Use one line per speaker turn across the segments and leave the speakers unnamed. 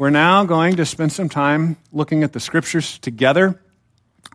we're now going to spend some time looking at the scriptures together.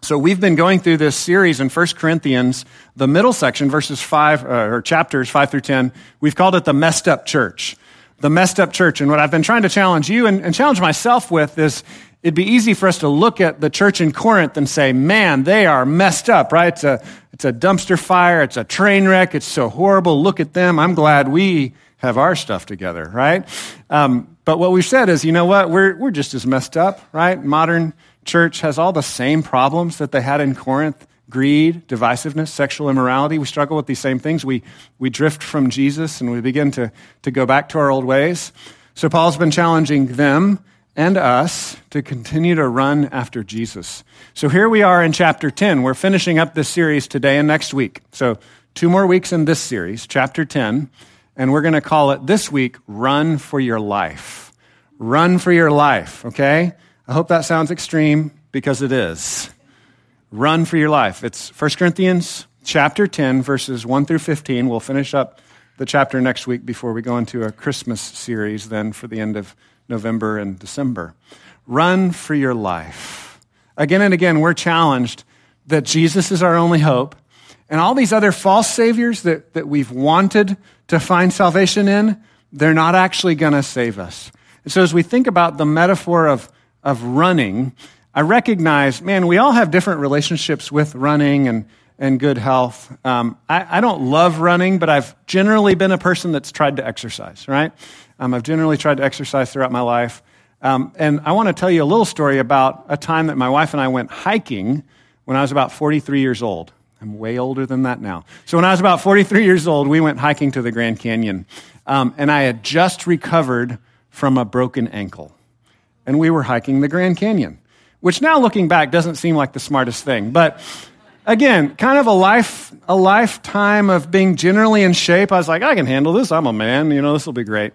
So we've been going through this series in 1 Corinthians, the middle section, verses 5, uh, or chapters 5 through 10. We've called it the messed up church. The messed up church. And what I've been trying to challenge you and, and challenge myself with is it'd be easy for us to look at the church in Corinth and say, man, they are messed up, right? It's a, it's a dumpster fire. It's a train wreck. It's so horrible. Look at them. I'm glad we have our stuff together, right? Um, but what we've said is, you know what? We're, we're just as messed up, right? Modern church has all the same problems that they had in Corinth greed, divisiveness, sexual immorality. We struggle with these same things. We, we drift from Jesus and we begin to, to go back to our old ways. So Paul's been challenging them and us to continue to run after Jesus. So here we are in chapter 10. We're finishing up this series today and next week. So two more weeks in this series, chapter 10 and we're going to call it this week Run for Your Life. Run for Your Life, okay? I hope that sounds extreme because it is. Run for Your Life. It's 1 Corinthians chapter 10, verses 1 through 15. We'll finish up the chapter next week before we go into a Christmas series then for the end of November and December. Run for your life. Again and again, we're challenged that Jesus is our only hope and all these other false saviors that, that we've wanted to find salvation in, they're not actually going to save us. And so as we think about the metaphor of, of running, I recognize, man, we all have different relationships with running and, and good health. Um, I, I, don't love running, but I've generally been a person that's tried to exercise, right? Um, I've generally tried to exercise throughout my life. Um, and I want to tell you a little story about a time that my wife and I went hiking when I was about 43 years old. I'm way older than that now. So when I was about 43 years old, we went hiking to the Grand Canyon. Um, and I had just recovered from a broken ankle. And we were hiking the Grand Canyon, which now looking back doesn't seem like the smartest thing. But again, kind of a life, a lifetime of being generally in shape. I was like, I can handle this. I'm a man. You know, this will be great.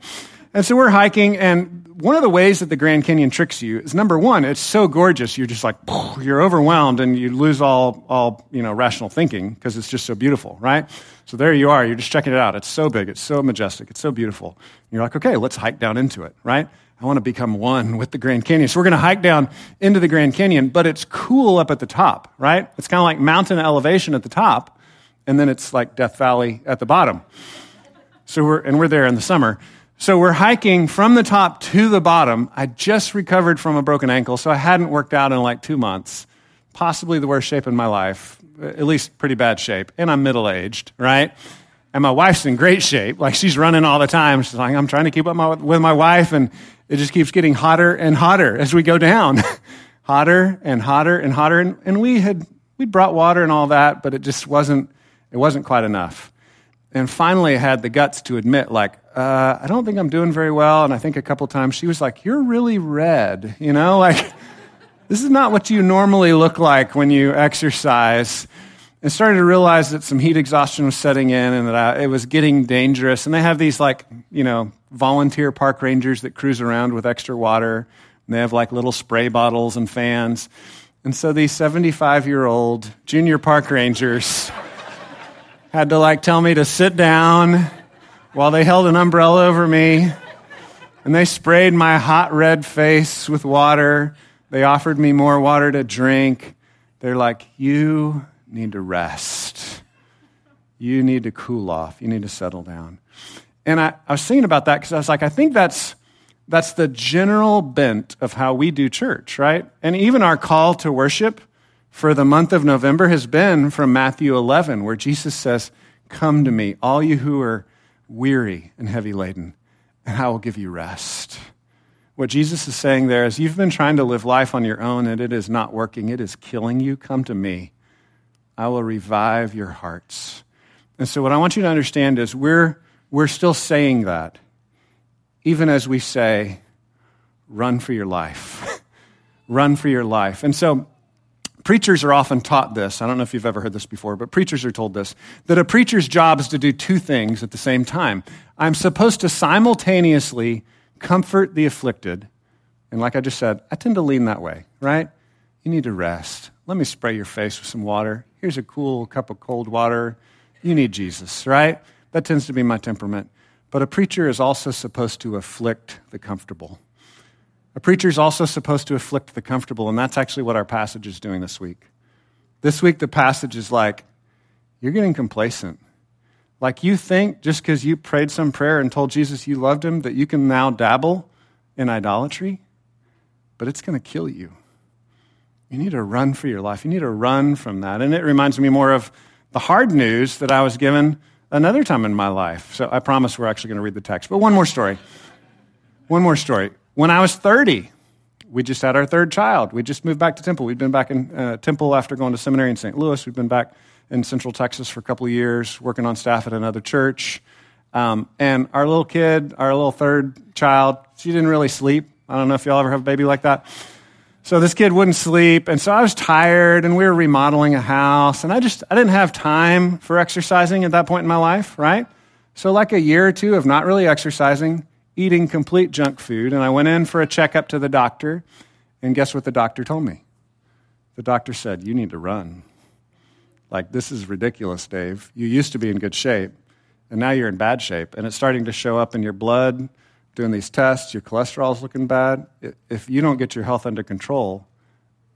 And so we're hiking, and one of the ways that the Grand Canyon tricks you is number one, it's so gorgeous, you're just like, you're overwhelmed and you lose all, all you know, rational thinking because it's just so beautiful, right? So there you are, you're just checking it out. It's so big, it's so majestic, it's so beautiful. And you're like, okay, let's hike down into it, right? I want to become one with the Grand Canyon. So we're going to hike down into the Grand Canyon, but it's cool up at the top, right? It's kind of like mountain elevation at the top, and then it's like Death Valley at the bottom. So we're, and we're there in the summer. So we're hiking from the top to the bottom. I just recovered from a broken ankle, so I hadn't worked out in like two months. Possibly the worst shape in my life, at least pretty bad shape. And I'm middle aged, right? And my wife's in great shape. Like she's running all the time. She's like, I'm trying to keep up my, with my wife, and it just keeps getting hotter and hotter as we go down. hotter and hotter and hotter. And, and we had we brought water and all that, but it just wasn't it wasn't quite enough. And finally, I had the guts to admit, like, uh, I don't think I'm doing very well. And I think a couple times she was like, You're really red. You know, like, this is not what you normally look like when you exercise. And started to realize that some heat exhaustion was setting in and that I, it was getting dangerous. And they have these, like, you know, volunteer park rangers that cruise around with extra water. And they have, like, little spray bottles and fans. And so these 75 year old junior park rangers had to, like, tell me to sit down while they held an umbrella over me and they sprayed my hot red face with water. They offered me more water to drink. They're like, You need to rest. You need to cool off. You need to settle down. And I, I was thinking about that because I was like, I think that's, that's the general bent of how we do church, right? And even our call to worship for the month of November has been from Matthew 11, where Jesus says, Come to me, all you who are weary and heavy laden, and I will give you rest. What Jesus is saying there is you've been trying to live life on your own and it is not working, it is killing you. Come to me. I will revive your hearts. And so, what I want you to understand is we're, we're still saying that, even as we say, run for your life. run for your life. And so, Preachers are often taught this. I don't know if you've ever heard this before, but preachers are told this that a preacher's job is to do two things at the same time. I'm supposed to simultaneously comfort the afflicted. And like I just said, I tend to lean that way, right? You need to rest. Let me spray your face with some water. Here's a cool cup of cold water. You need Jesus, right? That tends to be my temperament. But a preacher is also supposed to afflict the comfortable. A preacher is also supposed to afflict the comfortable, and that's actually what our passage is doing this week. This week, the passage is like, you're getting complacent. Like you think just because you prayed some prayer and told Jesus you loved him that you can now dabble in idolatry, but it's going to kill you. You need to run for your life. You need to run from that. And it reminds me more of the hard news that I was given another time in my life. So I promise we're actually going to read the text. But one more story. One more story. When I was 30, we just had our third child. We just moved back to Temple. We'd been back in uh, Temple after going to seminary in St. Louis. We'd been back in Central Texas for a couple of years, working on staff at another church. Um, and our little kid, our little third child, she didn't really sleep. I don't know if y'all ever have a baby like that. So this kid wouldn't sleep, and so I was tired, and we were remodeling a house, and I just I didn't have time for exercising at that point in my life, right? So like a year or two of not really exercising, eating complete junk food, and I went in for a checkup to the doctor, and guess what the doctor told me? The doctor said, "You need to run." Like this is ridiculous, Dave. You used to be in good shape, and now you're in bad shape, and it's starting to show up in your blood doing these tests, your cholesterol's looking bad. If you don't get your health under control,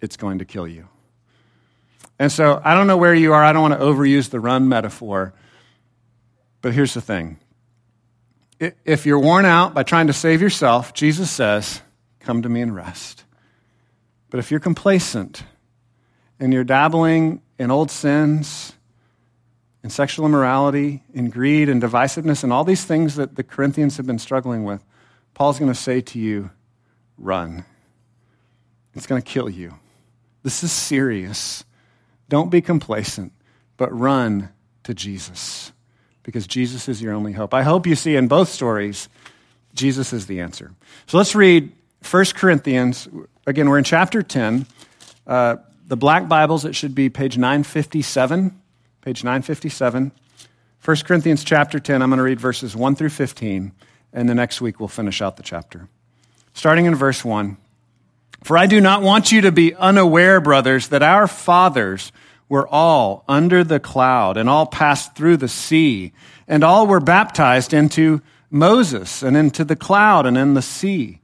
it's going to kill you. And so I don't know where you are. I don't want to overuse the run metaphor. But here's the thing if you're worn out by trying to save yourself, Jesus says, Come to me and rest. But if you're complacent and you're dabbling in old sins, in sexual immorality, in greed and divisiveness, and all these things that the Corinthians have been struggling with, Paul's going to say to you, run. It's going to kill you. This is serious. Don't be complacent, but run to Jesus because Jesus is your only hope. I hope you see in both stories, Jesus is the answer. So let's read 1 Corinthians. Again, we're in chapter 10. Uh, the black Bibles, it should be page 957 page 957. 1 Corinthians chapter 10, I'm going to read verses 1 through 15, and the next week we'll finish out the chapter. Starting in verse 1 For I do not want you to be unaware, brothers, that our fathers were all under the cloud, and all passed through the sea, and all were baptized into Moses, and into the cloud, and in the sea.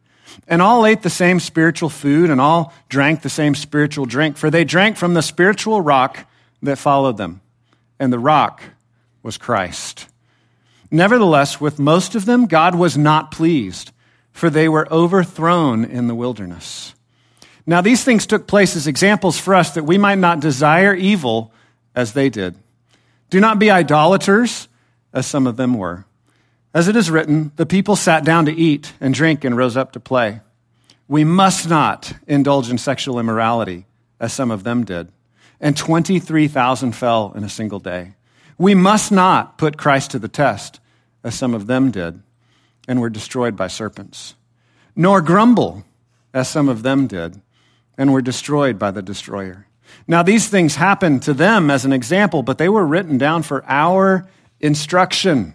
And all ate the same spiritual food, and all drank the same spiritual drink, for they drank from the spiritual rock that followed them and the rock was Christ. Nevertheless, with most of them, God was not pleased, for they were overthrown in the wilderness. Now, these things took place as examples for us that we might not desire evil as they did. Do not be idolaters, as some of them were. As it is written, the people sat down to eat and drink and rose up to play. We must not indulge in sexual immorality, as some of them did and 23,000 fell in a single day. We must not put Christ to the test, as some of them did, and were destroyed by serpents, nor grumble, as some of them did, and were destroyed by the destroyer. Now, these things happened to them as an example, but they were written down for our instruction,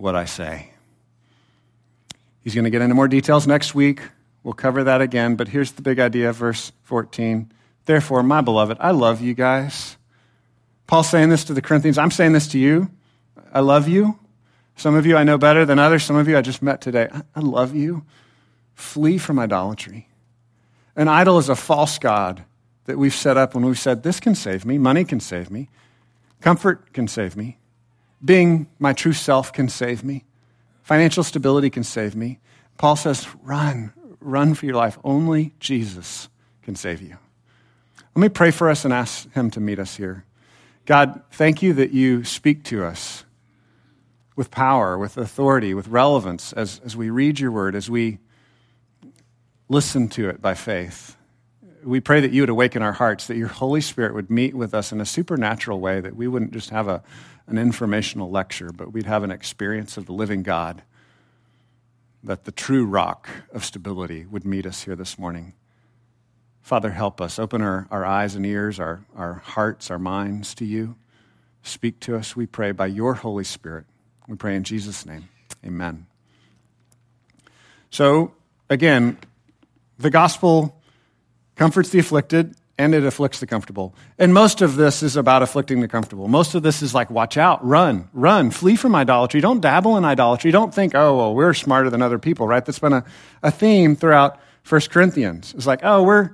what I say. He's going to get into more details next week. We'll cover that again, but here's the big idea, verse 14. Therefore, my beloved, I love you guys. Paul's saying this to the Corinthians. I'm saying this to you. I love you. Some of you I know better than others. Some of you I just met today. I love you. Flee from idolatry. An idol is a false God that we've set up when we've said, This can save me, money can save me, comfort can save me, being my true self can save me, financial stability can save me. Paul says, Run, run for your life. Only Jesus can save you. Let me pray for us and ask Him to meet us here. God, thank you that you speak to us with power, with authority, with relevance as, as we read your word, as we listen to it by faith. We pray that you would awaken our hearts, that your Holy Spirit would meet with us in a supernatural way, that we wouldn't just have a, an informational lecture, but we'd have an experience of the living God. that the true rock of stability would meet us here this morning. Father, help us. Open our, our eyes and ears, our, our hearts, our minds to you. Speak to us, we pray, by your Holy Spirit. We pray in Jesus' name. Amen. So, again, the gospel comforts the afflicted and it afflicts the comfortable. And most of this is about afflicting the comfortable. Most of this is like, watch out, run, run, flee from idolatry. Don't dabble in idolatry. Don't think, oh, well, we're smarter than other people, right? That's been a, a theme throughout 1 Corinthians. It's like, oh, we're,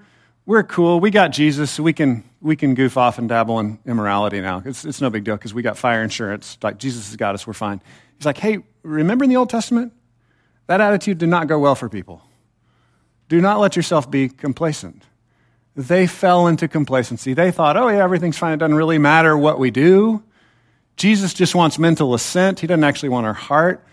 we're cool. We got Jesus, so we can, we can goof off and dabble in immorality now. It's, it's no big deal because we got fire insurance. Like, Jesus has got us, we're fine. He's like, hey, remember in the Old Testament? That attitude did not go well for people. Do not let yourself be complacent they fell into complacency. They thought, oh, yeah, everything's fine. It doesn't really matter what we do. Jesus just wants mental assent. He doesn't actually want our heart.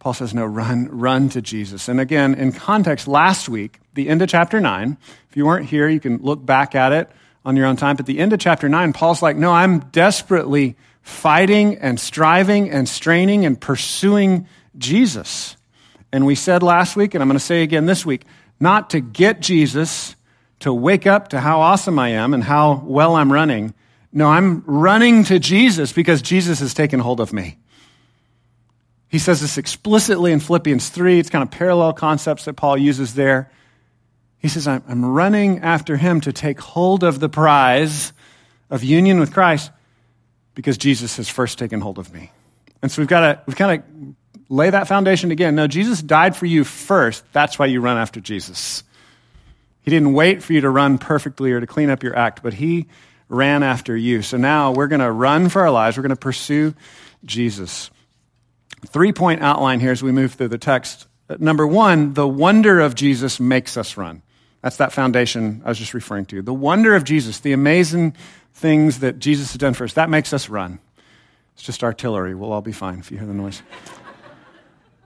Paul says, no, run, run to Jesus. And again, in context, last week, the end of chapter 9, if you weren't here, you can look back at it on your own time. But the end of chapter 9, Paul's like, no, I'm desperately fighting and striving and straining and pursuing Jesus. And we said last week, and I'm going to say again this week, not to get Jesus, to wake up to how awesome I am and how well I'm running. No, I'm running to Jesus because Jesus has taken hold of me. He says this explicitly in Philippians 3. It's kind of parallel concepts that Paul uses there. He says, I'm running after him to take hold of the prize of union with Christ because Jesus has first taken hold of me. And so we've got to, we've kind of lay that foundation again. No, Jesus died for you first. That's why you run after Jesus. He didn't wait for you to run perfectly or to clean up your act, but He ran after you. So now we're going to run for our lives. We're going to pursue Jesus. Three point outline here as we move through the text. Number one, the wonder of Jesus makes us run. That's that foundation I was just referring to. The wonder of Jesus, the amazing things that Jesus has done for us, that makes us run. It's just artillery. We'll all be fine if you hear the noise.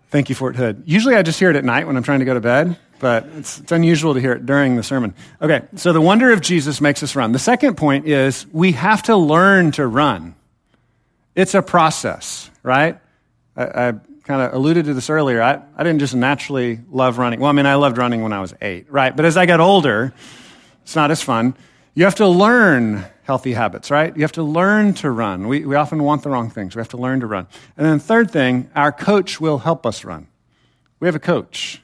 Thank you, Fort Hood. Usually I just hear it at night when I'm trying to go to bed but it's, it's unusual to hear it during the sermon. Okay, so the wonder of Jesus makes us run. The second point is we have to learn to run. It's a process, right? I, I kind of alluded to this earlier. I, I didn't just naturally love running. Well, I mean, I loved running when I was eight, right? But as I got older, it's not as fun. You have to learn healthy habits, right? You have to learn to run. We, we often want the wrong things. We have to learn to run. And then, third thing, our coach will help us run. We have a coach.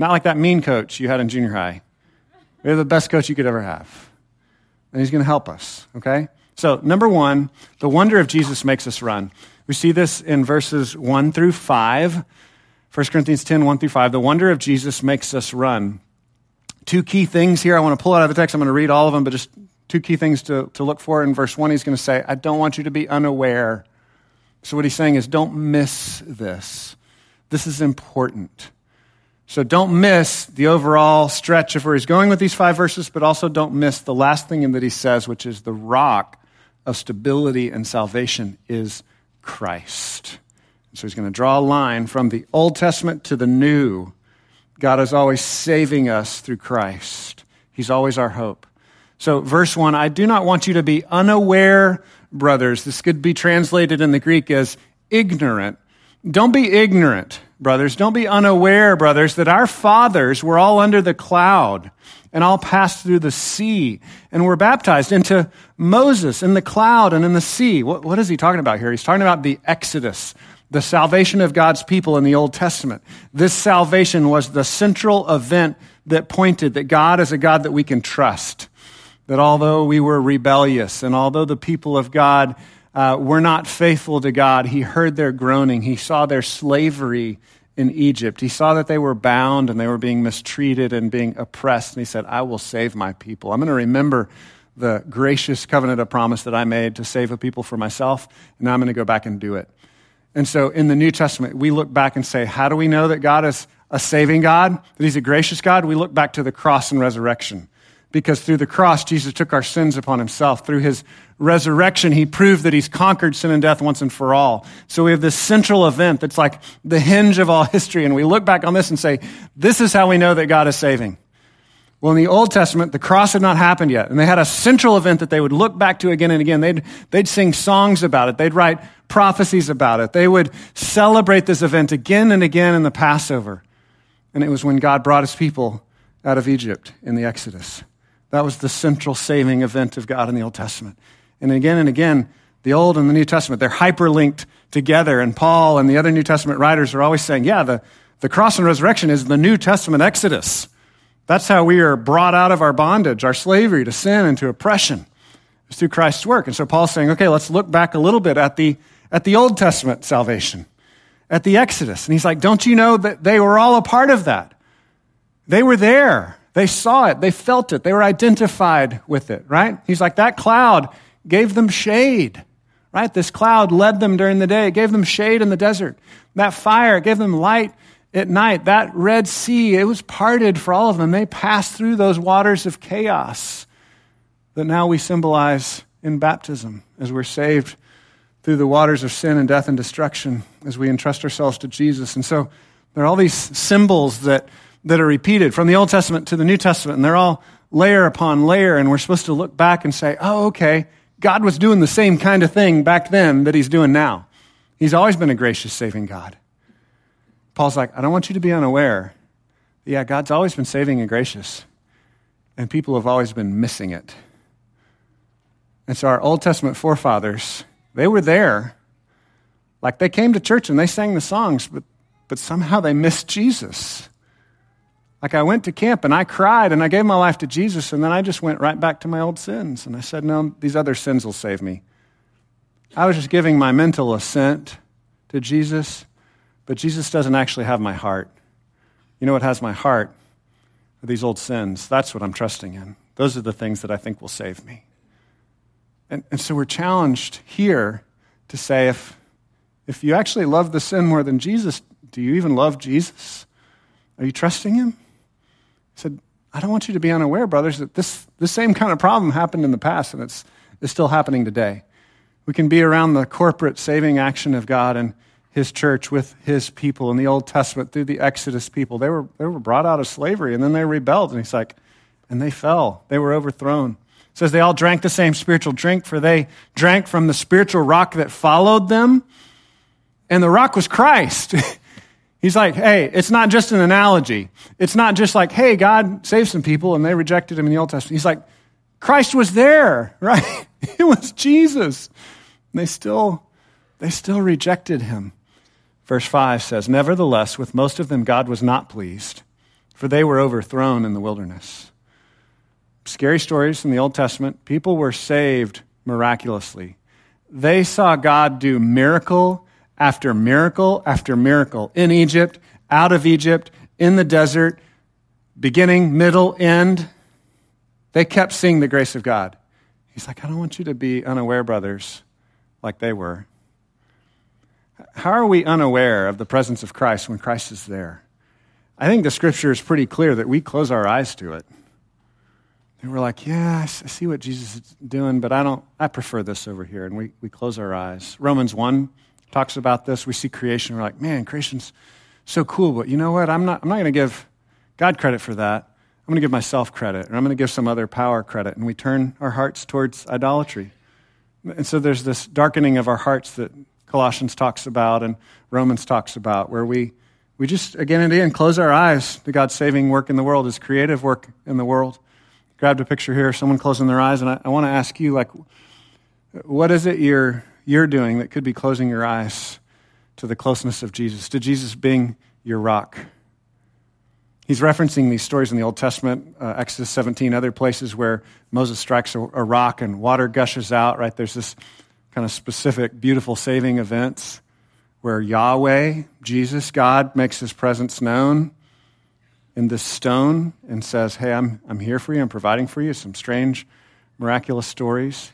Not like that mean coach you had in junior high. We have the best coach you could ever have. And he's going to help us, okay? So, number one, the wonder of Jesus makes us run. We see this in verses 1 through 5. 1 Corinthians 10, 1 through 5. The wonder of Jesus makes us run. Two key things here. I want to pull out of the text. I'm going to read all of them, but just two key things to, to look for. In verse 1, he's going to say, I don't want you to be unaware. So, what he's saying is, don't miss this. This is important. So don't miss the overall stretch of where he's going with these five verses, but also don't miss the last thing that he says, which is the rock of stability and salvation is Christ. So he's going to draw a line from the Old Testament to the New. God is always saving us through Christ. He's always our hope. So, verse 1 I do not want you to be unaware, brothers. This could be translated in the Greek as ignorant. Don't be ignorant brothers. Don't be unaware, brothers, that our fathers were all under the cloud and all passed through the sea and were baptized into Moses in the cloud and in the sea. What, what is he talking about here? He's talking about the Exodus, the salvation of God's people in the Old Testament. This salvation was the central event that pointed that God is a God that we can trust. That although we were rebellious and although the people of God uh, were not faithful to God. He heard their groaning. He saw their slavery in Egypt. He saw that they were bound and they were being mistreated and being oppressed. And he said, I will save my people. I'm going to remember the gracious covenant of promise that I made to save a people for myself. And I'm going to go back and do it. And so in the New Testament, we look back and say, how do we know that God is a saving God, that he's a gracious God? We look back to the cross and resurrection because through the cross, Jesus took our sins upon himself. Through his resurrection, he proved that he's conquered sin and death once and for all. So we have this central event that's like the hinge of all history. And we look back on this and say, this is how we know that God is saving. Well, in the Old Testament, the cross had not happened yet. And they had a central event that they would look back to again and again. They'd, they'd sing songs about it. They'd write prophecies about it. They would celebrate this event again and again in the Passover. And it was when God brought his people out of Egypt in the Exodus. That was the central saving event of God in the Old Testament. And again and again, the Old and the New Testament, they're hyperlinked together. And Paul and the other New Testament writers are always saying, yeah, the, the cross and resurrection is the New Testament Exodus. That's how we are brought out of our bondage, our slavery to sin and to oppression. It's through Christ's work. And so Paul's saying, okay, let's look back a little bit at the, at the Old Testament salvation, at the Exodus. And he's like, don't you know that they were all a part of that? They were there. They saw it. They felt it. They were identified with it, right? He's like, that cloud gave them shade, right? This cloud led them during the day. It gave them shade in the desert. That fire gave them light at night. That Red Sea, it was parted for all of them. They passed through those waters of chaos that now we symbolize in baptism as we're saved through the waters of sin and death and destruction as we entrust ourselves to Jesus. And so there are all these symbols that, that are repeated from the Old Testament to the New Testament, and they're all layer upon layer, and we're supposed to look back and say, oh, okay, God was doing the same kind of thing back then that he's doing now. He's always been a gracious, saving God. Paul's like, I don't want you to be unaware. Yeah, God's always been saving and gracious, and people have always been missing it. And so our Old Testament forefathers, they were there. Like they came to church and they sang the songs, but, but somehow they missed Jesus. Like I went to camp and I cried and I gave my life to Jesus, and then I just went right back to my old sins. And I said, No, these other sins will save me. I was just giving my mental assent to Jesus, but Jesus doesn't actually have my heart. You know what has my heart? Are these old sins. That's what I'm trusting in. Those are the things that I think will save me. And, and so we're challenged here to say if, if you actually love the sin more than Jesus, do you even love Jesus? Are you trusting him? He said, I don't want you to be unaware, brothers, that this, this same kind of problem happened in the past and it's, it's still happening today. We can be around the corporate saving action of God and his church with his people in the Old Testament through the Exodus people. They were, they were brought out of slavery and then they rebelled. And he's like, and they fell. They were overthrown. It says they all drank the same spiritual drink, for they drank from the spiritual rock that followed them. And the rock was Christ. He's like, hey, it's not just an analogy. It's not just like, hey, God saved some people and they rejected him in the Old Testament. He's like, Christ was there, right? It was Jesus. And they still, they still rejected him. Verse 5 says, Nevertheless, with most of them God was not pleased, for they were overthrown in the wilderness. Scary stories in the Old Testament. People were saved miraculously. They saw God do miracle after miracle after miracle in Egypt, out of Egypt, in the desert, beginning, middle, end. They kept seeing the grace of God. He's like, I don't want you to be unaware, brothers, like they were. How are we unaware of the presence of Christ when Christ is there? I think the scripture is pretty clear that we close our eyes to it. And we're like, yeah, I see what Jesus is doing, but I don't, I prefer this over here. And we, we close our eyes. Romans 1 talks about this. We see creation. We're like, man, creation's so cool, but you know what? I'm not, I'm not going to give God credit for that. I'm going to give myself credit, or I'm going to give some other power credit. And we turn our hearts towards idolatry. And so there's this darkening of our hearts that Colossians talks about and Romans talks about, where we, we just again and again close our eyes to God's saving work in the world, His creative work in the world grabbed a picture here, someone closing their eyes, and I, I want to ask you, like, what is it you're, you're doing that could be closing your eyes to the closeness of Jesus, to Jesus being your rock? He's referencing these stories in the Old Testament, uh, Exodus 17, other places where Moses strikes a, a rock and water gushes out, right? There's this kind of specific, beautiful saving events where Yahweh, Jesus, God, makes his presence known in this stone and says, Hey, I'm, I'm here for you, I'm providing for you. Some strange, miraculous stories.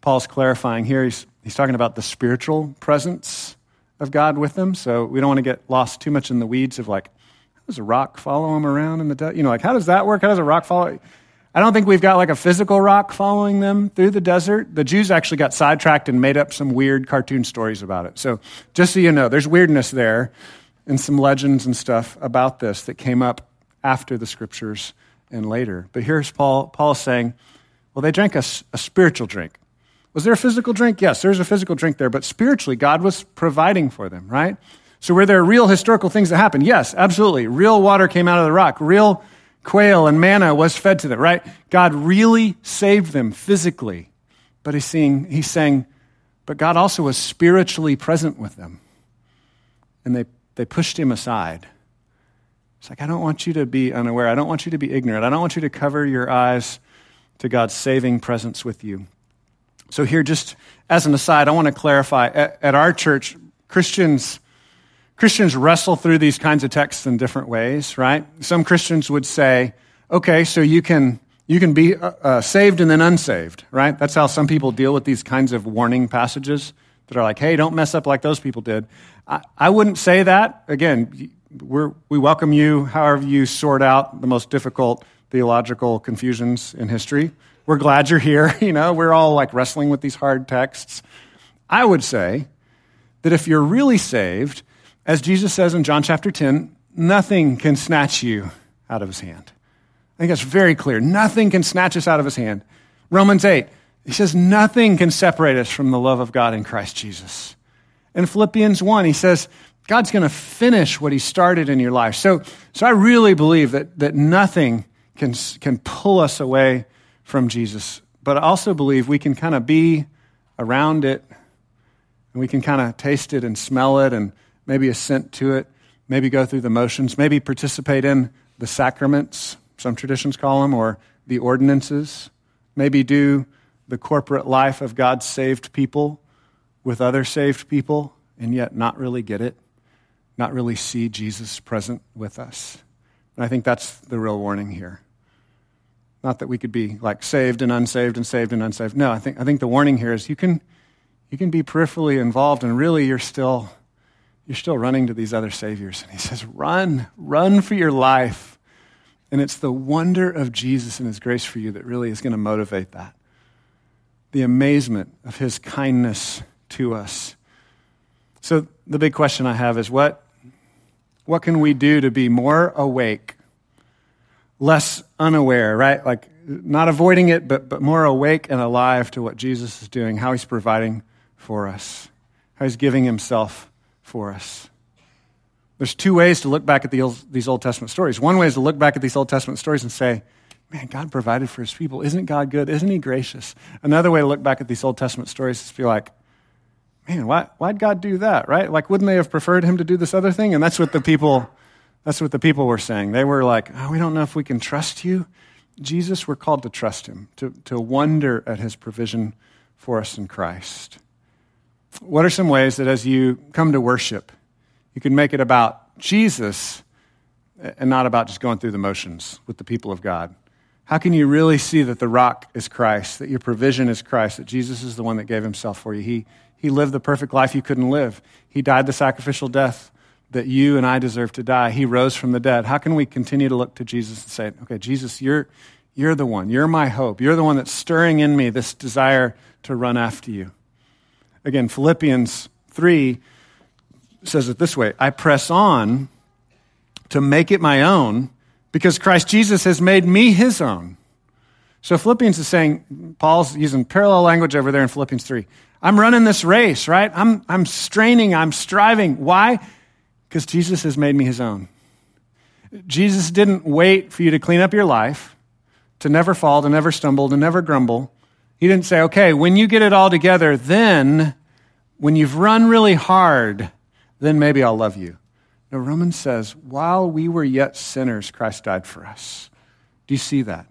Paul's clarifying here, he's, he's talking about the spiritual presence of God with them. So we don't want to get lost too much in the weeds of like, how does a rock follow him around in the desert? You know, like, how does that work? How does a rock follow? I don't think we've got like a physical rock following them through the desert. The Jews actually got sidetracked and made up some weird cartoon stories about it. So just so you know, there's weirdness there and some legends and stuff about this that came up after the scriptures and later. But here's Paul. Paul saying, well, they drank a, a spiritual drink. Was there a physical drink? Yes, there's a physical drink there, but spiritually, God was providing for them, right? So, were there real historical things that happened? Yes, absolutely. Real water came out of the rock. Real quail and manna was fed to them, right? God really saved them physically. But he's, seeing, he's saying, but God also was spiritually present with them. And they, they pushed him aside. It's like, I don't want you to be unaware. I don't want you to be ignorant. I don't want you to cover your eyes to God's saving presence with you. So, here, just as an aside, I want to clarify at, at our church, Christians. Christians wrestle through these kinds of texts in different ways, right? Some Christians would say, okay, so you can, you can be uh, uh, saved and then unsaved, right? That's how some people deal with these kinds of warning passages that are like, hey, don't mess up like those people did. I, I wouldn't say that. Again, we welcome you however you sort out the most difficult theological confusions in history. We're glad you're here. You know, we're all like wrestling with these hard texts. I would say that if you're really saved, as Jesus says in John chapter 10, nothing can snatch you out of his hand. I think that's very clear. Nothing can snatch us out of his hand. Romans 8, he says, nothing can separate us from the love of God in Christ Jesus. In Philippians 1, he says, God's going to finish what he started in your life. So, so I really believe that, that nothing can, can pull us away from Jesus. But I also believe we can kind of be around it and we can kind of taste it and smell it and maybe assent to it, maybe go through the motions, maybe participate in the sacraments, some traditions call them, or the ordinances, maybe do the corporate life of God's saved people with other saved people, and yet not really get it, not really see Jesus present with us. And I think that's the real warning here. Not that we could be like saved and unsaved and saved and unsaved. No, I think, I think the warning here is you can, you can be peripherally involved and really you're still you're still running to these other saviors. And he says, Run, run for your life. And it's the wonder of Jesus and his grace for you that really is going to motivate that. The amazement of his kindness to us. So, the big question I have is what, what can we do to be more awake, less unaware, right? Like, not avoiding it, but, but more awake and alive to what Jesus is doing, how he's providing for us, how he's giving himself for us. There's two ways to look back at the old, these Old Testament stories. One way is to look back at these Old Testament stories and say, man, God provided for his people. Isn't God good? Isn't he gracious? Another way to look back at these Old Testament stories is to be like, man, why, why'd God do that, right? Like, wouldn't they have preferred him to do this other thing? And that's what the people, that's what the people were saying. They were like, oh, we don't know if we can trust you. Jesus, we're called to trust him, to, to wonder at his provision for us in Christ. What are some ways that as you come to worship, you can make it about Jesus and not about just going through the motions with the people of God? How can you really see that the rock is Christ, that your provision is Christ, that Jesus is the one that gave himself for you? He, he lived the perfect life you couldn't live. He died the sacrificial death that you and I deserve to die. He rose from the dead. How can we continue to look to Jesus and say, okay, Jesus, you're, you're the one. You're my hope. You're the one that's stirring in me this desire to run after you. Again, Philippians 3 says it this way I press on to make it my own because Christ Jesus has made me his own. So Philippians is saying, Paul's using parallel language over there in Philippians 3. I'm running this race, right? I'm, I'm straining, I'm striving. Why? Because Jesus has made me his own. Jesus didn't wait for you to clean up your life, to never fall, to never stumble, to never grumble. He didn't say, okay, when you get it all together, then when you've run really hard, then maybe I'll love you. No, Romans says, while we were yet sinners, Christ died for us. Do you see that?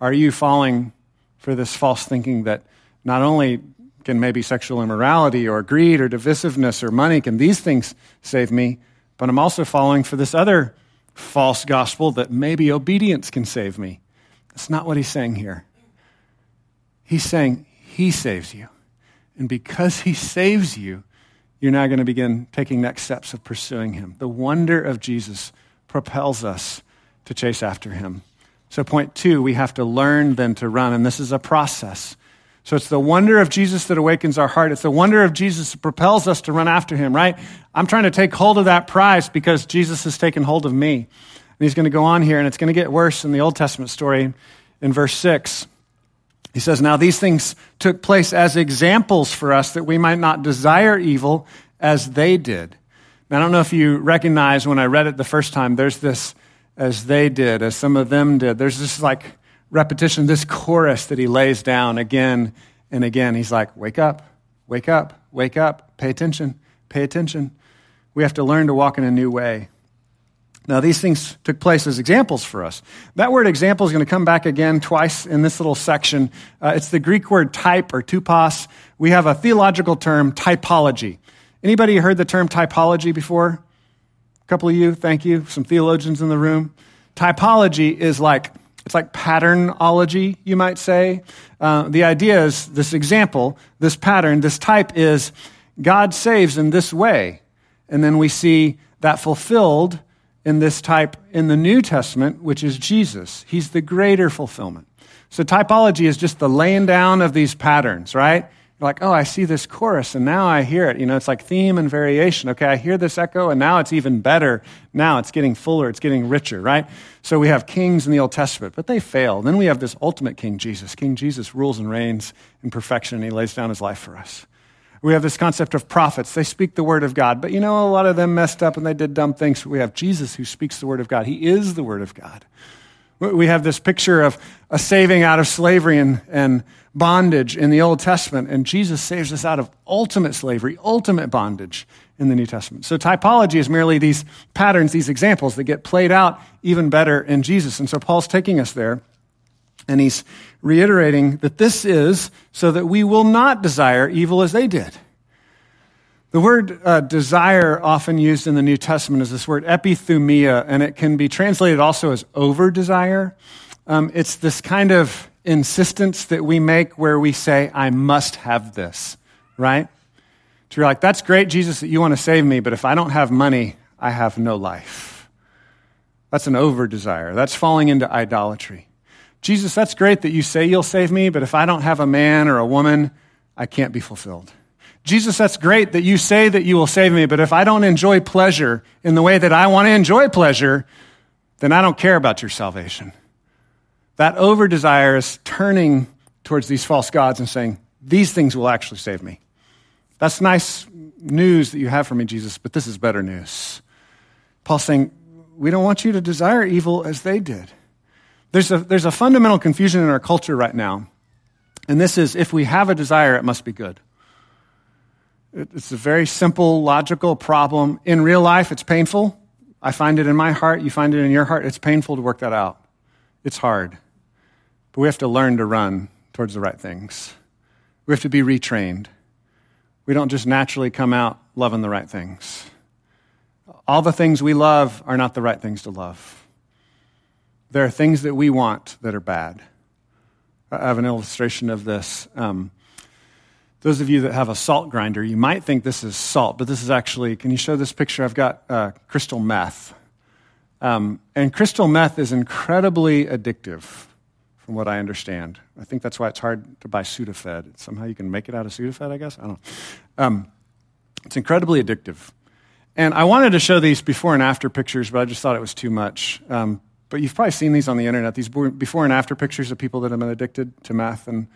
Are you falling for this false thinking that not only can maybe sexual immorality or greed or divisiveness or money, can these things save me? But I'm also falling for this other false gospel that maybe obedience can save me. That's not what he's saying here. He's saying he saves you. And because he saves you, you're now going to begin taking next steps of pursuing him. The wonder of Jesus propels us to chase after him. So, point two, we have to learn then to run, and this is a process. So, it's the wonder of Jesus that awakens our heart. It's the wonder of Jesus that propels us to run after him, right? I'm trying to take hold of that prize because Jesus has taken hold of me. And he's going to go on here, and it's going to get worse in the Old Testament story in verse 6. He says, Now these things took place as examples for us that we might not desire evil as they did. Now, I don't know if you recognize when I read it the first time, there's this, as they did, as some of them did, there's this like repetition, this chorus that he lays down again and again. He's like, wake up, wake up, wake up, pay attention, pay attention. We have to learn to walk in a new way. Now, these things took place as examples for us. That word example is going to come back again twice in this little section. Uh, it's the Greek word type or tupos. We have a theological term, typology. Anybody heard the term typology before? A couple of you, thank you. Some theologians in the room. Typology is like it's like patternology, you might say. Uh, the idea is this example, this pattern, this type is God saves in this way. And then we see that fulfilled in this type in the New Testament, which is Jesus. He's the greater fulfillment. So typology is just the laying down of these patterns, right? Like, oh, I see this chorus and now I hear it. You know, it's like theme and variation. Okay, I hear this echo and now it's even better. Now it's getting fuller, it's getting richer, right? So we have kings in the Old Testament, but they fail. Then we have this ultimate King Jesus. King Jesus rules and reigns in perfection and he lays down his life for us. We have this concept of prophets. They speak the word of God, but you know, a lot of them messed up and they did dumb things. We have Jesus who speaks the word of God. He is the word of God. We have this picture of a saving out of slavery and, and bondage in the Old Testament, and Jesus saves us out of ultimate slavery, ultimate bondage in the New Testament. So typology is merely these patterns, these examples that get played out even better in Jesus. And so Paul's taking us there, and he's reiterating that this is so that we will not desire evil as they did. The word uh, desire, often used in the New Testament, is this word epithumia, and it can be translated also as over desire. Um, it's this kind of insistence that we make where we say, I must have this, right? So you're like, that's great, Jesus, that you want to save me, but if I don't have money, I have no life. That's an over desire. That's falling into idolatry. Jesus, that's great that you say you'll save me, but if I don't have a man or a woman, I can't be fulfilled. Jesus, that's great that you say that you will save me, but if I don't enjoy pleasure in the way that I want to enjoy pleasure, then I don't care about your salvation. That over desire is turning towards these false gods and saying, These things will actually save me. That's nice news that you have for me, Jesus, but this is better news. Paul's saying, We don't want you to desire evil as they did. There's a, there's a fundamental confusion in our culture right now. And this is if we have a desire, it must be good. It's a very simple, logical problem. In real life, it's painful. I find it in my heart. You find it in your heart. It's painful to work that out. It's hard. But we have to learn to run towards the right things. We have to be retrained. We don't just naturally come out loving the right things. All the things we love are not the right things to love. There are things that we want that are bad. I have an illustration of this. Um, those of you that have a salt grinder, you might think this is salt, but this is actually, can you show this picture? I've got uh, crystal meth. Um, and crystal meth is incredibly addictive from what I understand. I think that's why it's hard to buy Sudafed. Somehow you can make it out of Sudafed, I guess. I don't know. Um, it's incredibly addictive. And I wanted to show these before and after pictures, but I just thought it was too much. Um, but you've probably seen these on the internet, these before and after pictures of people that have been addicted to meth. And,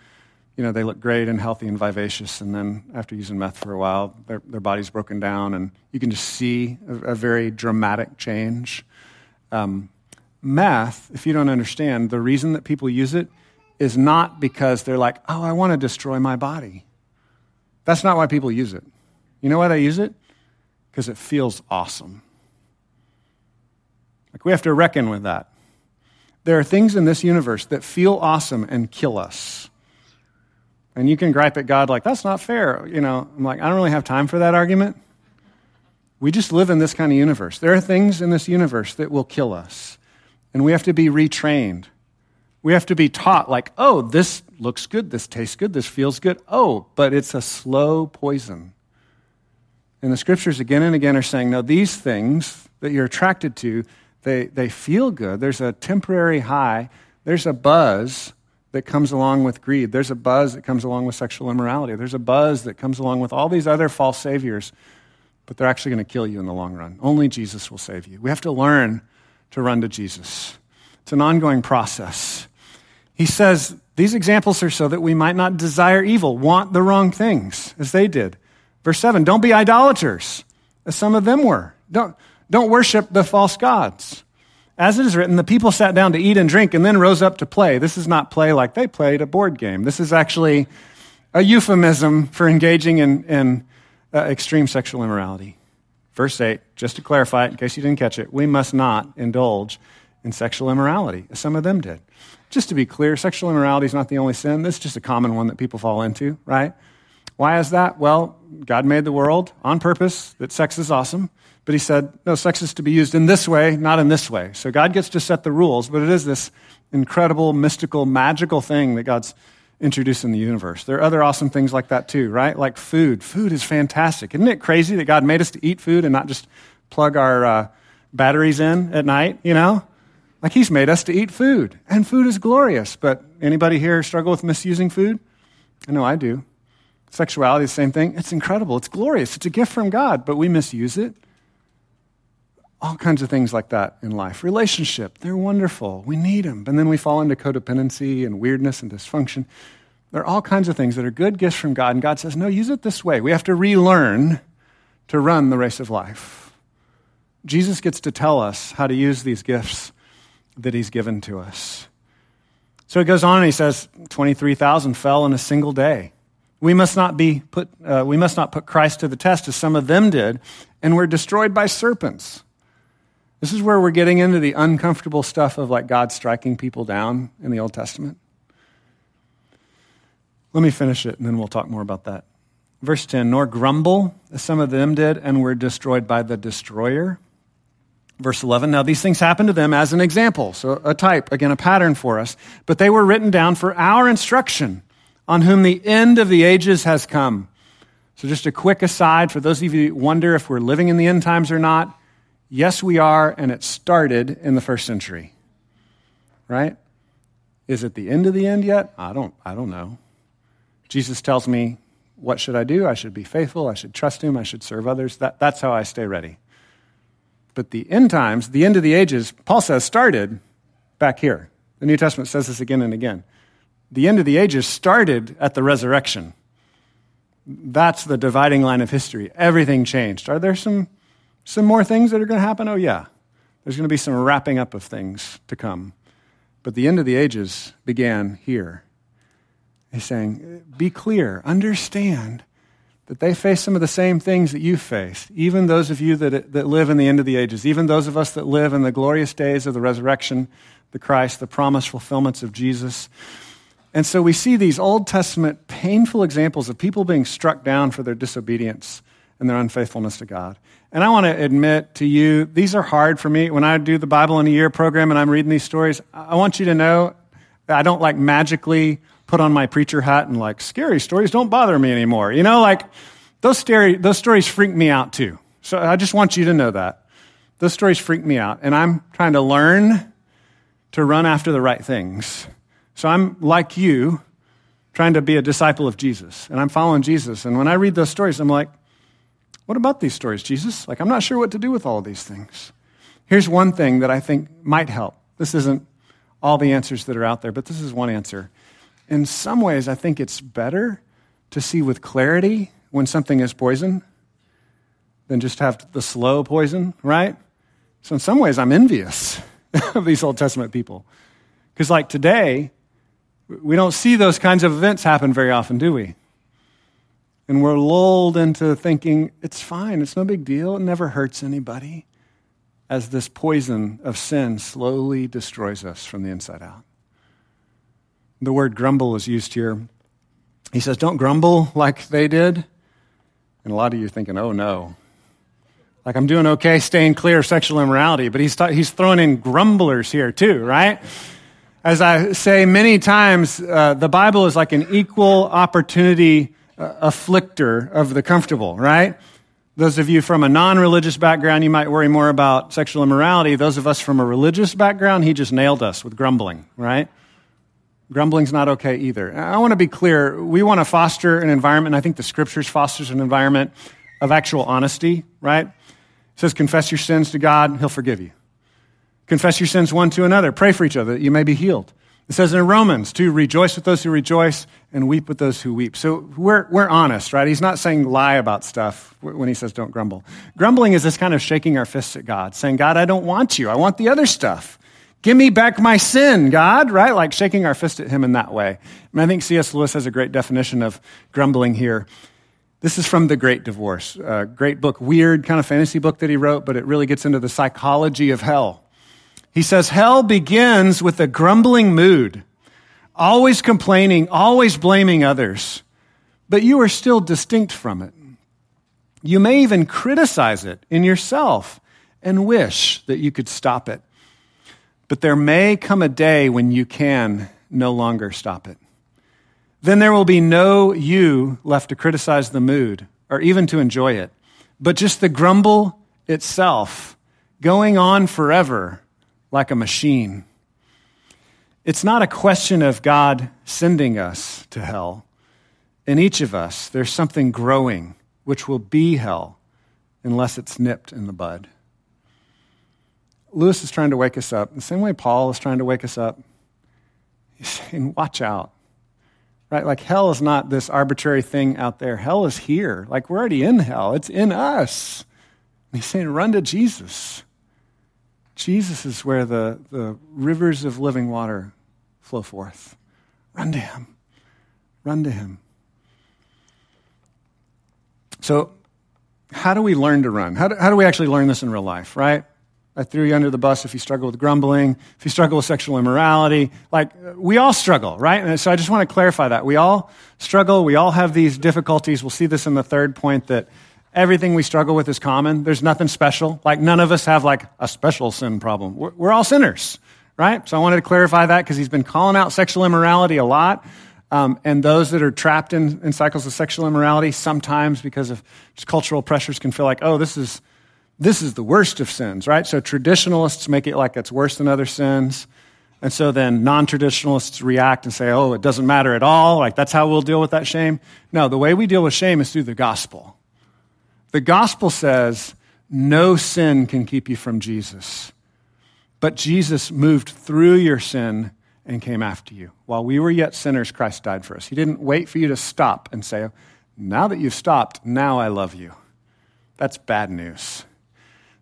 you know, they look great and healthy and vivacious. And then after using meth for a while, their, their body's broken down. And you can just see a, a very dramatic change. Um, Meth, if you don't understand, the reason that people use it is not because they're like, oh, I want to destroy my body. That's not why people use it. You know why they use it? Because it feels awesome. Like we have to reckon with that. There are things in this universe that feel awesome and kill us. And you can gripe at God like, that's not fair. You know, I'm like, I don't really have time for that argument. We just live in this kind of universe. There are things in this universe that will kill us. And we have to be retrained. We have to be taught, like, oh, this looks good, this tastes good, this feels good. Oh, but it's a slow poison. And the scriptures again and again are saying, no, these things that you're attracted to, they, they feel good. There's a temporary high, there's a buzz that comes along with greed, there's a buzz that comes along with sexual immorality, there's a buzz that comes along with all these other false saviors, but they're actually going to kill you in the long run. Only Jesus will save you. We have to learn to run to Jesus. It's an ongoing process. He says these examples are so that we might not desire evil, want the wrong things as they did. Verse 7 Don't be idolaters, as some of them were. Don't, don't worship the false gods. As it is written, the people sat down to eat and drink and then rose up to play. This is not play like they played a board game. This is actually a euphemism for engaging in, in uh, extreme sexual immorality. Verse 8, just to clarify it in case you didn't catch it, we must not indulge in sexual immorality, as some of them did. Just to be clear, sexual immorality is not the only sin. This is just a common one that people fall into, right? Why is that? Well, God made the world on purpose that sex is awesome, but He said, no, sex is to be used in this way, not in this way. So God gets to set the rules, but it is this incredible, mystical, magical thing that God's introduced in the universe. There are other awesome things like that too, right? Like food. Food is fantastic. Isn't it crazy that God made us to eat food and not just plug our uh, batteries in at night, you know? Like he's made us to eat food, and food is glorious. But anybody here struggle with misusing food? I know I do. Sexuality the same thing. It's incredible. It's glorious. It's a gift from God, but we misuse it. All kinds of things like that in life. Relationship, they're wonderful. We need them. And then we fall into codependency and weirdness and dysfunction. There are all kinds of things that are good gifts from God, and God says, no, use it this way. We have to relearn to run the race of life. Jesus gets to tell us how to use these gifts that he's given to us. So he goes on and he says, 23,000 fell in a single day. We must not be put, uh, we must not put Christ to the test as some of them did, and were destroyed by serpents. This is where we're getting into the uncomfortable stuff of like God striking people down in the Old Testament. Let me finish it and then we'll talk more about that. Verse 10 Nor grumble as some of them did and were destroyed by the destroyer. Verse 11, now these things happened to them as an example, so a type, again, a pattern for us, but they were written down for our instruction, on whom the end of the ages has come. So, just a quick aside for those of you who wonder if we're living in the end times or not. Yes, we are, and it started in the first century. Right? Is it the end of the end yet? I don't, I don't know. Jesus tells me, what should I do? I should be faithful. I should trust him. I should serve others. That, that's how I stay ready. But the end times, the end of the ages, Paul says, started back here. The New Testament says this again and again. The end of the ages started at the resurrection. That's the dividing line of history. Everything changed. Are there some, some more things that are going to happen? Oh, yeah. There's going to be some wrapping up of things to come. But the end of the ages began here. He's saying, be clear, understand that they face some of the same things that you face, even those of you that, that live in the end of the ages, even those of us that live in the glorious days of the resurrection, the Christ, the promised fulfillments of Jesus. And so we see these Old Testament painful examples of people being struck down for their disobedience and their unfaithfulness to God. And I want to admit to you, these are hard for me. When I do the Bible in a Year program and I'm reading these stories, I want you to know that I don't like magically put on my preacher hat and like, scary stories don't bother me anymore. You know, like those, scary, those stories freak me out too. So I just want you to know that. Those stories freak me out. And I'm trying to learn to run after the right things. So I'm like you, trying to be a disciple of Jesus. And I'm following Jesus. And when I read those stories, I'm like, what about these stories, Jesus? Like, I'm not sure what to do with all of these things. Here's one thing that I think might help. This isn't all the answers that are out there, but this is one answer in some ways, I think it's better to see with clarity when something is poison than just have the slow poison, right? So, in some ways, I'm envious of these Old Testament people. Because, like today, we don't see those kinds of events happen very often, do we? And we're lulled into thinking, it's fine, it's no big deal, it never hurts anybody, as this poison of sin slowly destroys us from the inside out. The word grumble is used here. He says, Don't grumble like they did. And a lot of you thinking, Oh no. Like I'm doing okay staying clear of sexual immorality, but he's, he's throwing in grumblers here too, right? As I say many times, uh, the Bible is like an equal opportunity afflictor of the comfortable, right? Those of you from a non religious background, you might worry more about sexual immorality. Those of us from a religious background, he just nailed us with grumbling, right? Grumbling's not okay either. I want to be clear. We want to foster an environment, I think the scriptures fosters an environment of actual honesty, right? It says, confess your sins to God, he'll forgive you. Confess your sins one to another. Pray for each other that you may be healed. It says in Romans to rejoice with those who rejoice and weep with those who weep. So we're, we're honest, right? He's not saying lie about stuff when he says don't grumble. Grumbling is this kind of shaking our fists at God, saying, God, I don't want you. I want the other stuff. Give me back my sin, God, right? Like shaking our fist at him in that way. And I think C.S. Lewis has a great definition of grumbling here. This is from The Great Divorce, a great book, weird kind of fantasy book that he wrote, but it really gets into the psychology of hell. He says, Hell begins with a grumbling mood, always complaining, always blaming others, but you are still distinct from it. You may even criticize it in yourself and wish that you could stop it. But there may come a day when you can no longer stop it. Then there will be no you left to criticize the mood or even to enjoy it, but just the grumble itself going on forever like a machine. It's not a question of God sending us to hell. In each of us, there's something growing which will be hell unless it's nipped in the bud. Lewis is trying to wake us up the same way Paul is trying to wake us up. He's saying, Watch out. Right? Like hell is not this arbitrary thing out there. Hell is here. Like we're already in hell, it's in us. And he's saying, Run to Jesus. Jesus is where the, the rivers of living water flow forth. Run to him. Run to him. So, how do we learn to run? How do, how do we actually learn this in real life, right? I threw you under the bus if you struggle with grumbling, if you struggle with sexual immorality. Like, we all struggle, right? And so I just want to clarify that. We all struggle. We all have these difficulties. We'll see this in the third point that everything we struggle with is common. There's nothing special. Like, none of us have like a special sin problem. We're, we're all sinners, right? So I wanted to clarify that because he's been calling out sexual immorality a lot. Um, and those that are trapped in, in cycles of sexual immorality, sometimes because of just cultural pressures, can feel like, oh, this is this is the worst of sins, right? So traditionalists make it like it's worse than other sins. And so then non traditionalists react and say, oh, it doesn't matter at all. Like that's how we'll deal with that shame. No, the way we deal with shame is through the gospel. The gospel says no sin can keep you from Jesus. But Jesus moved through your sin and came after you. While we were yet sinners, Christ died for us. He didn't wait for you to stop and say, now that you've stopped, now I love you. That's bad news.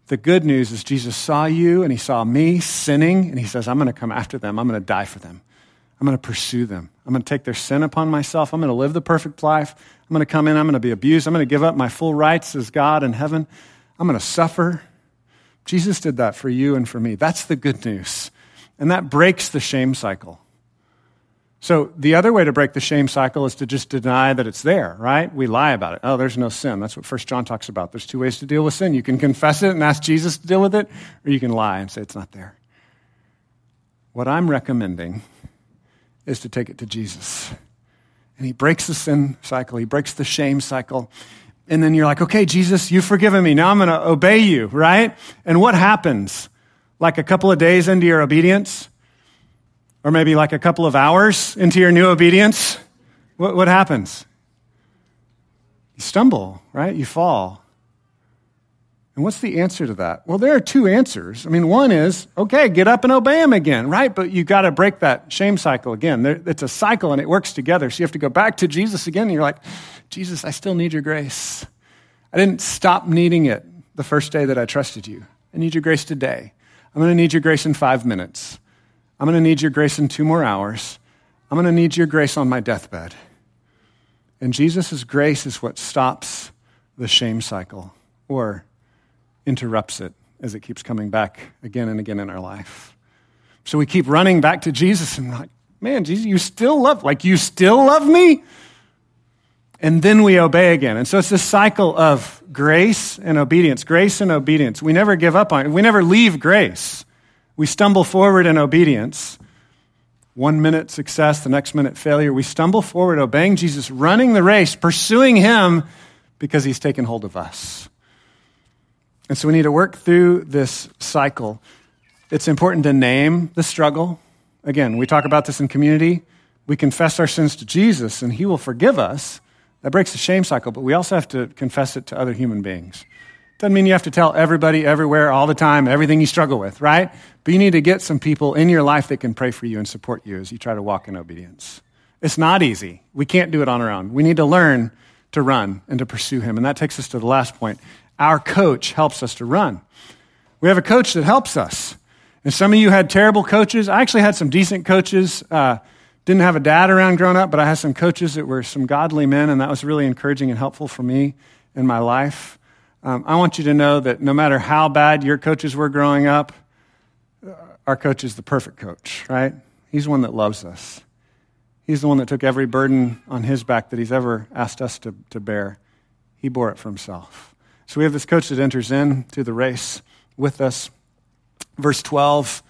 The good news is Jesus saw you and he saw me sinning, and he says, I'm going to come after them. I'm going to die for them. I'm going to pursue them. I'm going to take their sin upon myself. I'm going to live the perfect life. I'm going to come in. I'm going to be abused. I'm going to give up my full rights as God in heaven. I'm going to suffer. Jesus did that for you and for me. That's the good news. And that breaks the shame cycle. So the other way to break the shame cycle is to just deny that it's there, right? We lie about it. Oh, there's no sin. That's what First John talks about. There's two ways to deal with sin. You can confess it and ask Jesus to deal with it, or you can lie and say it's not there. What I'm recommending is to take it to Jesus. And he breaks the sin cycle, he breaks the shame cycle. And then you're like, okay, Jesus, you've forgiven me. Now I'm going to obey you, right? And what happens? Like a couple of days into your obedience, or maybe like a couple of hours into your new obedience, what, what happens? You stumble, right? You fall. And what's the answer to that? Well, there are two answers. I mean, one is, okay, get up and obey him again, right? But you got to break that shame cycle again. It's a cycle and it works together. So you have to go back to Jesus again. And you're like, Jesus, I still need your grace. I didn't stop needing it the first day that I trusted you. I need your grace today. I'm going to need your grace in five minutes. I'm going to need your grace in two more hours. I'm going to need your grace on my deathbed. And Jesus' grace is what stops the shame cycle or interrupts it as it keeps coming back again and again in our life. So we keep running back to Jesus and like, man, Jesus, you still love, like you still love me? And then we obey again. And so it's this cycle of grace and obedience, grace and obedience. We never give up on it. We never leave grace we stumble forward in obedience. One minute success, the next minute failure. We stumble forward, obeying Jesus, running the race, pursuing Him because He's taken hold of us. And so we need to work through this cycle. It's important to name the struggle. Again, we talk about this in community. We confess our sins to Jesus and He will forgive us. That breaks the shame cycle, but we also have to confess it to other human beings. Doesn't mean you have to tell everybody, everywhere, all the time, everything you struggle with, right? But you need to get some people in your life that can pray for you and support you as you try to walk in obedience. It's not easy. We can't do it on our own. We need to learn to run and to pursue Him. And that takes us to the last point. Our coach helps us to run. We have a coach that helps us. And some of you had terrible coaches. I actually had some decent coaches. Uh, didn't have a dad around growing up, but I had some coaches that were some godly men, and that was really encouraging and helpful for me in my life. Um, I want you to know that no matter how bad your coaches were growing up, our coach is the perfect coach, right? He's the one that loves us. He's the one that took every burden on his back that he's ever asked us to, to bear. He bore it for himself. So we have this coach that enters in to the race with us. Verse 12,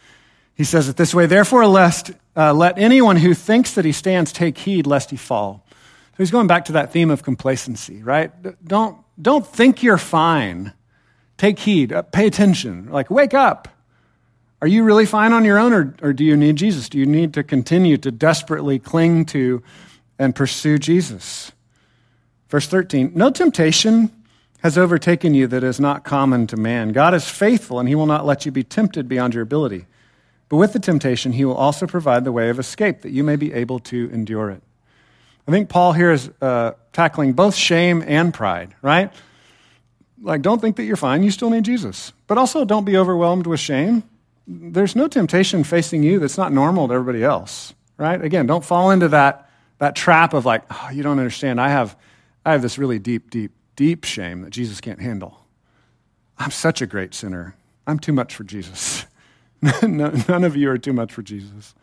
he says it this way Therefore, lest, uh, let anyone who thinks that he stands take heed lest he fall. So he's going back to that theme of complacency, right? Don't don't think you're fine. Take heed, uh, pay attention. Like, wake up. Are you really fine on your own, or, or do you need Jesus? Do you need to continue to desperately cling to and pursue Jesus? Verse 13 No temptation has overtaken you that is not common to man. God is faithful, and he will not let you be tempted beyond your ability. But with the temptation, he will also provide the way of escape that you may be able to endure it. I think Paul here is uh, tackling both shame and pride, right? Like, don't think that you're fine. You still need Jesus. But also, don't be overwhelmed with shame. There's no temptation facing you that's not normal to everybody else, right? Again, don't fall into that, that trap of like, oh, you don't understand. I have, I have this really deep, deep, deep shame that Jesus can't handle. I'm such a great sinner. I'm too much for Jesus. None of you are too much for Jesus.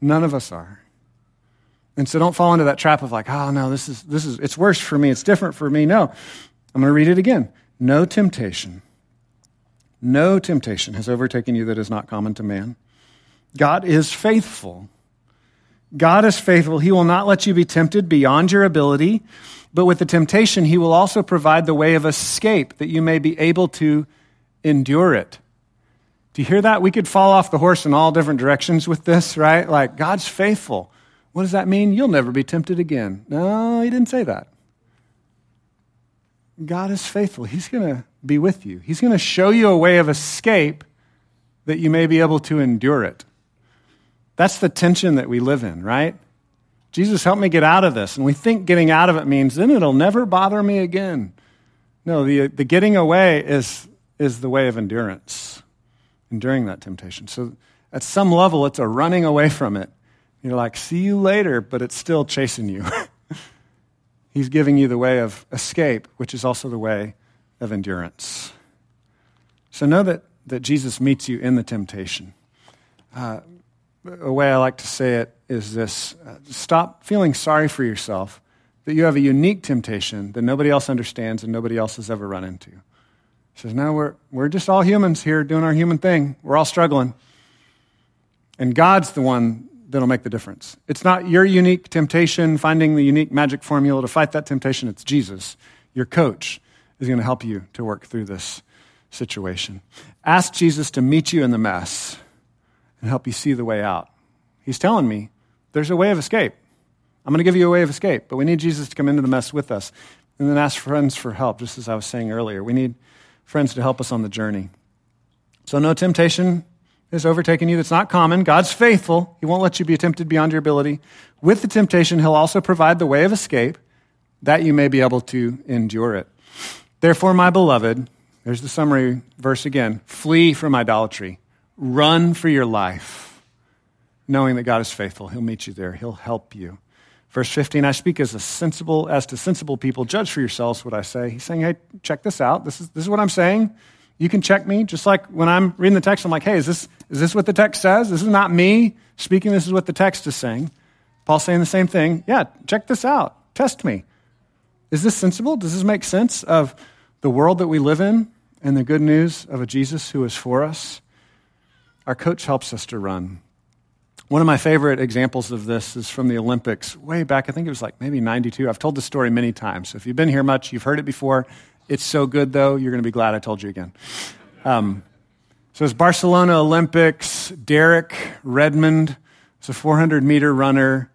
None of us are. And so don't fall into that trap of like, oh no, this is this is it's worse for me, it's different for me. No. I'm going to read it again. No temptation. No temptation has overtaken you that is not common to man. God is faithful. God is faithful. He will not let you be tempted beyond your ability, but with the temptation, He will also provide the way of escape that you may be able to endure it. Do you hear that? We could fall off the horse in all different directions with this, right? Like, God's faithful. What does that mean? You'll never be tempted again. No, he didn't say that. God is faithful. He's going to be with you. He's going to show you a way of escape that you may be able to endure it. That's the tension that we live in, right? Jesus, help me get out of this. And we think getting out of it means then it'll never bother me again. No, the, the getting away is, is the way of endurance, enduring that temptation. So at some level, it's a running away from it you're like, see you later, but it's still chasing you. He's giving you the way of escape, which is also the way of endurance. So know that, that Jesus meets you in the temptation. Uh, a way I like to say it is this uh, stop feeling sorry for yourself that you have a unique temptation that nobody else understands and nobody else has ever run into. He says, No, we're, we're just all humans here doing our human thing. We're all struggling. And God's the one that'll make the difference. It's not your unique temptation, finding the unique magic formula to fight that temptation. It's Jesus, your coach, is going to help you to work through this situation. Ask Jesus to meet you in the mess and help you see the way out. He's telling me there's a way of escape. I'm going to give you a way of escape, but we need Jesus to come into the mess with us. And then ask friends for help, just as I was saying earlier. We need friends to help us on the journey. So, no temptation has overtaken you that's not common. God's faithful. He won't let you be tempted beyond your ability. With the temptation, He'll also provide the way of escape that you may be able to endure it. Therefore, my beloved, there's the summary verse again flee from idolatry, run for your life, knowing that God is faithful. He'll meet you there, He'll help you. Verse 15, I speak as a sensible, as to sensible people. Judge for yourselves what I say. He's saying, hey, check this out. This is, this is what I'm saying. You can check me, just like when I'm reading the text, I'm like, hey, is this, is this what the text says? This is not me speaking, this is what the text is saying. Paul's saying the same thing. Yeah, check this out. Test me. Is this sensible? Does this make sense of the world that we live in and the good news of a Jesus who is for us? Our coach helps us to run. One of my favorite examples of this is from the Olympics way back. I think it was like maybe 92. I've told the story many times. So if you've been here much, you've heard it before. It's so good, though, you're going to be glad I told you again. Um, so it's Barcelona Olympics. Derek Redmond is a 400 meter runner.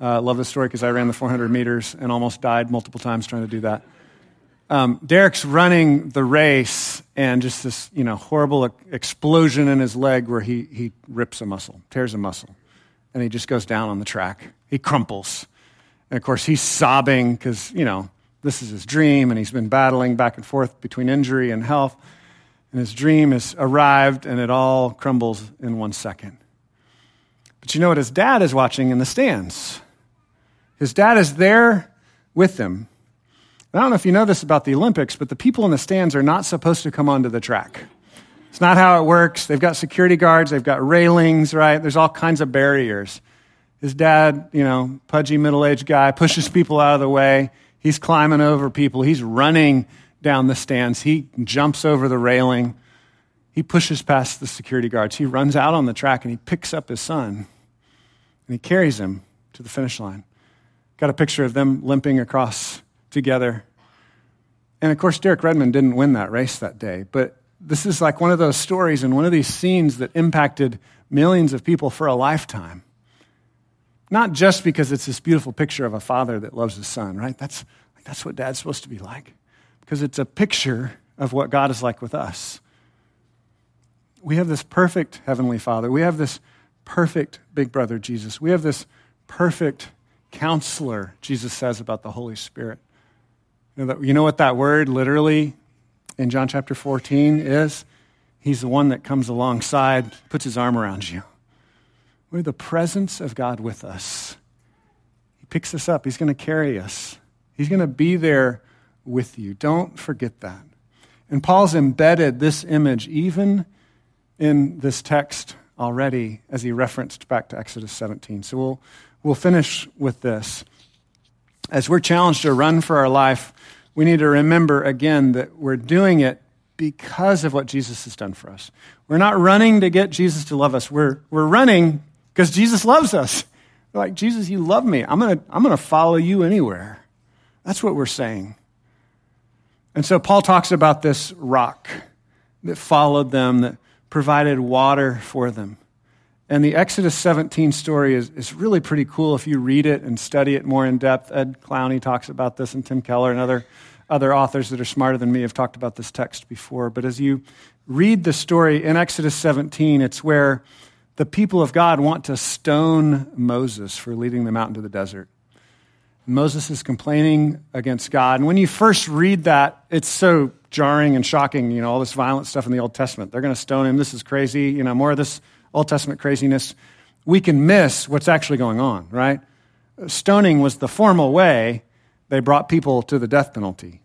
Uh, love this story because I ran the 400 meters and almost died multiple times trying to do that. um, Derek's running the race, and just this, you know, horrible explosion in his leg where he, he rips a muscle, tears a muscle, and he just goes down on the track. He crumples. And of course, he's sobbing because, you know, this is his dream, and he's been battling back and forth between injury and health. And his dream has arrived, and it all crumbles in one second. But you know what? His dad is watching in the stands. His dad is there with him. I don't know if you know this about the Olympics, but the people in the stands are not supposed to come onto the track. It's not how it works. They've got security guards, they've got railings, right? There's all kinds of barriers. His dad, you know, pudgy middle aged guy, pushes people out of the way. He's climbing over people. He's running down the stands. He jumps over the railing. He pushes past the security guards. He runs out on the track and he picks up his son and he carries him to the finish line. Got a picture of them limping across together. And of course, Derek Redmond didn't win that race that day, but this is like one of those stories and one of these scenes that impacted millions of people for a lifetime. Not just because it's this beautiful picture of a father that loves his son, right? That's, that's what dad's supposed to be like. Because it's a picture of what God is like with us. We have this perfect Heavenly Father. We have this perfect big brother, Jesus. We have this perfect counselor, Jesus says about the Holy Spirit. You know, what that word literally in John chapter 14 is? He's the one that comes alongside, puts his arm around you. We're the presence of God with us. He picks us up, He's going to carry us, He's going to be there with you. Don't forget that. And Paul's embedded this image even in this text already as he referenced back to Exodus 17. So we'll, we'll finish with this. As we're challenged to run for our life, we need to remember again that we're doing it because of what Jesus has done for us. We're not running to get Jesus to love us. We're, we're running because Jesus loves us. We're like, Jesus, you love me. I'm going to I'm going to follow you anywhere. That's what we're saying. And so Paul talks about this rock that followed them, that provided water for them. And the Exodus 17 story is, is really pretty cool if you read it and study it more in depth. Ed Clowney talks about this, and Tim Keller and other, other authors that are smarter than me have talked about this text before. But as you read the story in Exodus 17, it's where the people of God want to stone Moses for leading them out into the desert. Moses is complaining against God. And when you first read that, it's so jarring and shocking, you know, all this violent stuff in the Old Testament. They're going to stone him. This is crazy. You know, more of this Old Testament craziness. We can miss what's actually going on, right? Stoning was the formal way they brought people to the death penalty.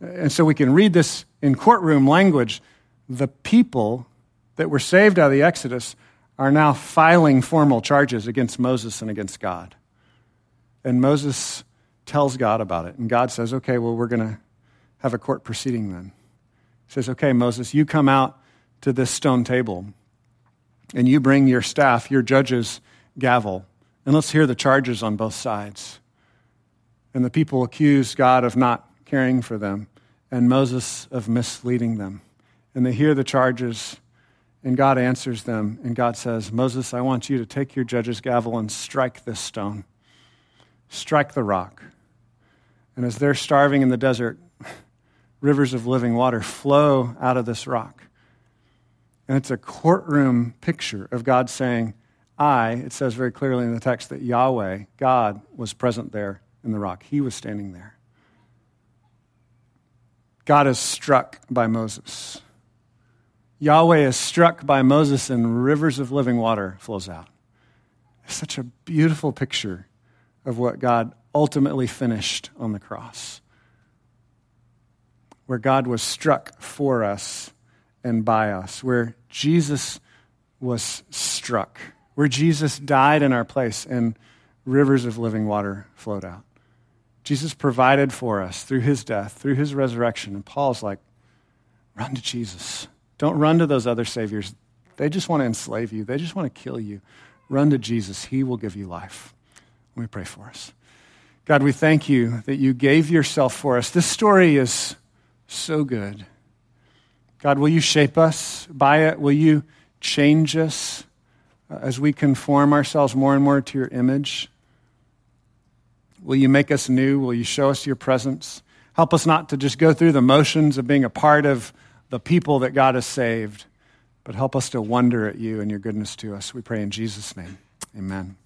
And so we can read this in courtroom language. The people that were saved out of the Exodus are now filing formal charges against Moses and against God. And Moses tells God about it. And God says, okay, well, we're going to have a court proceeding then. He says, okay, Moses, you come out to this stone table and you bring your staff, your judge's gavel, and let's hear the charges on both sides. And the people accuse God of not caring for them and Moses of misleading them. And they hear the charges and God answers them, and God says, Moses, I want you to take your judge's gavel and strike this stone, strike the rock. And as they're starving in the desert, rivers of living water flow out of this rock. And it's a courtroom picture of God saying, I, it says very clearly in the text that Yahweh, God, was present there in the rock. He was standing there. God is struck by Moses. Yahweh is struck by Moses, and rivers of living water flows out. It's such a beautiful picture of what God ultimately finished on the cross, where God was struck for us and by us, where Jesus was struck, where Jesus died in our place, and rivers of living water flowed out. Jesus provided for us through his death, through his resurrection. And Paul's like, run to Jesus. Don't run to those other saviors. They just want to enslave you, they just want to kill you. Run to Jesus. He will give you life. Let me pray for us. God, we thank you that you gave yourself for us. This story is so good. God, will you shape us by it? Will you change us uh, as we conform ourselves more and more to your image? Will you make us new? Will you show us your presence? Help us not to just go through the motions of being a part of the people that God has saved, but help us to wonder at you and your goodness to us. We pray in Jesus' name. Amen.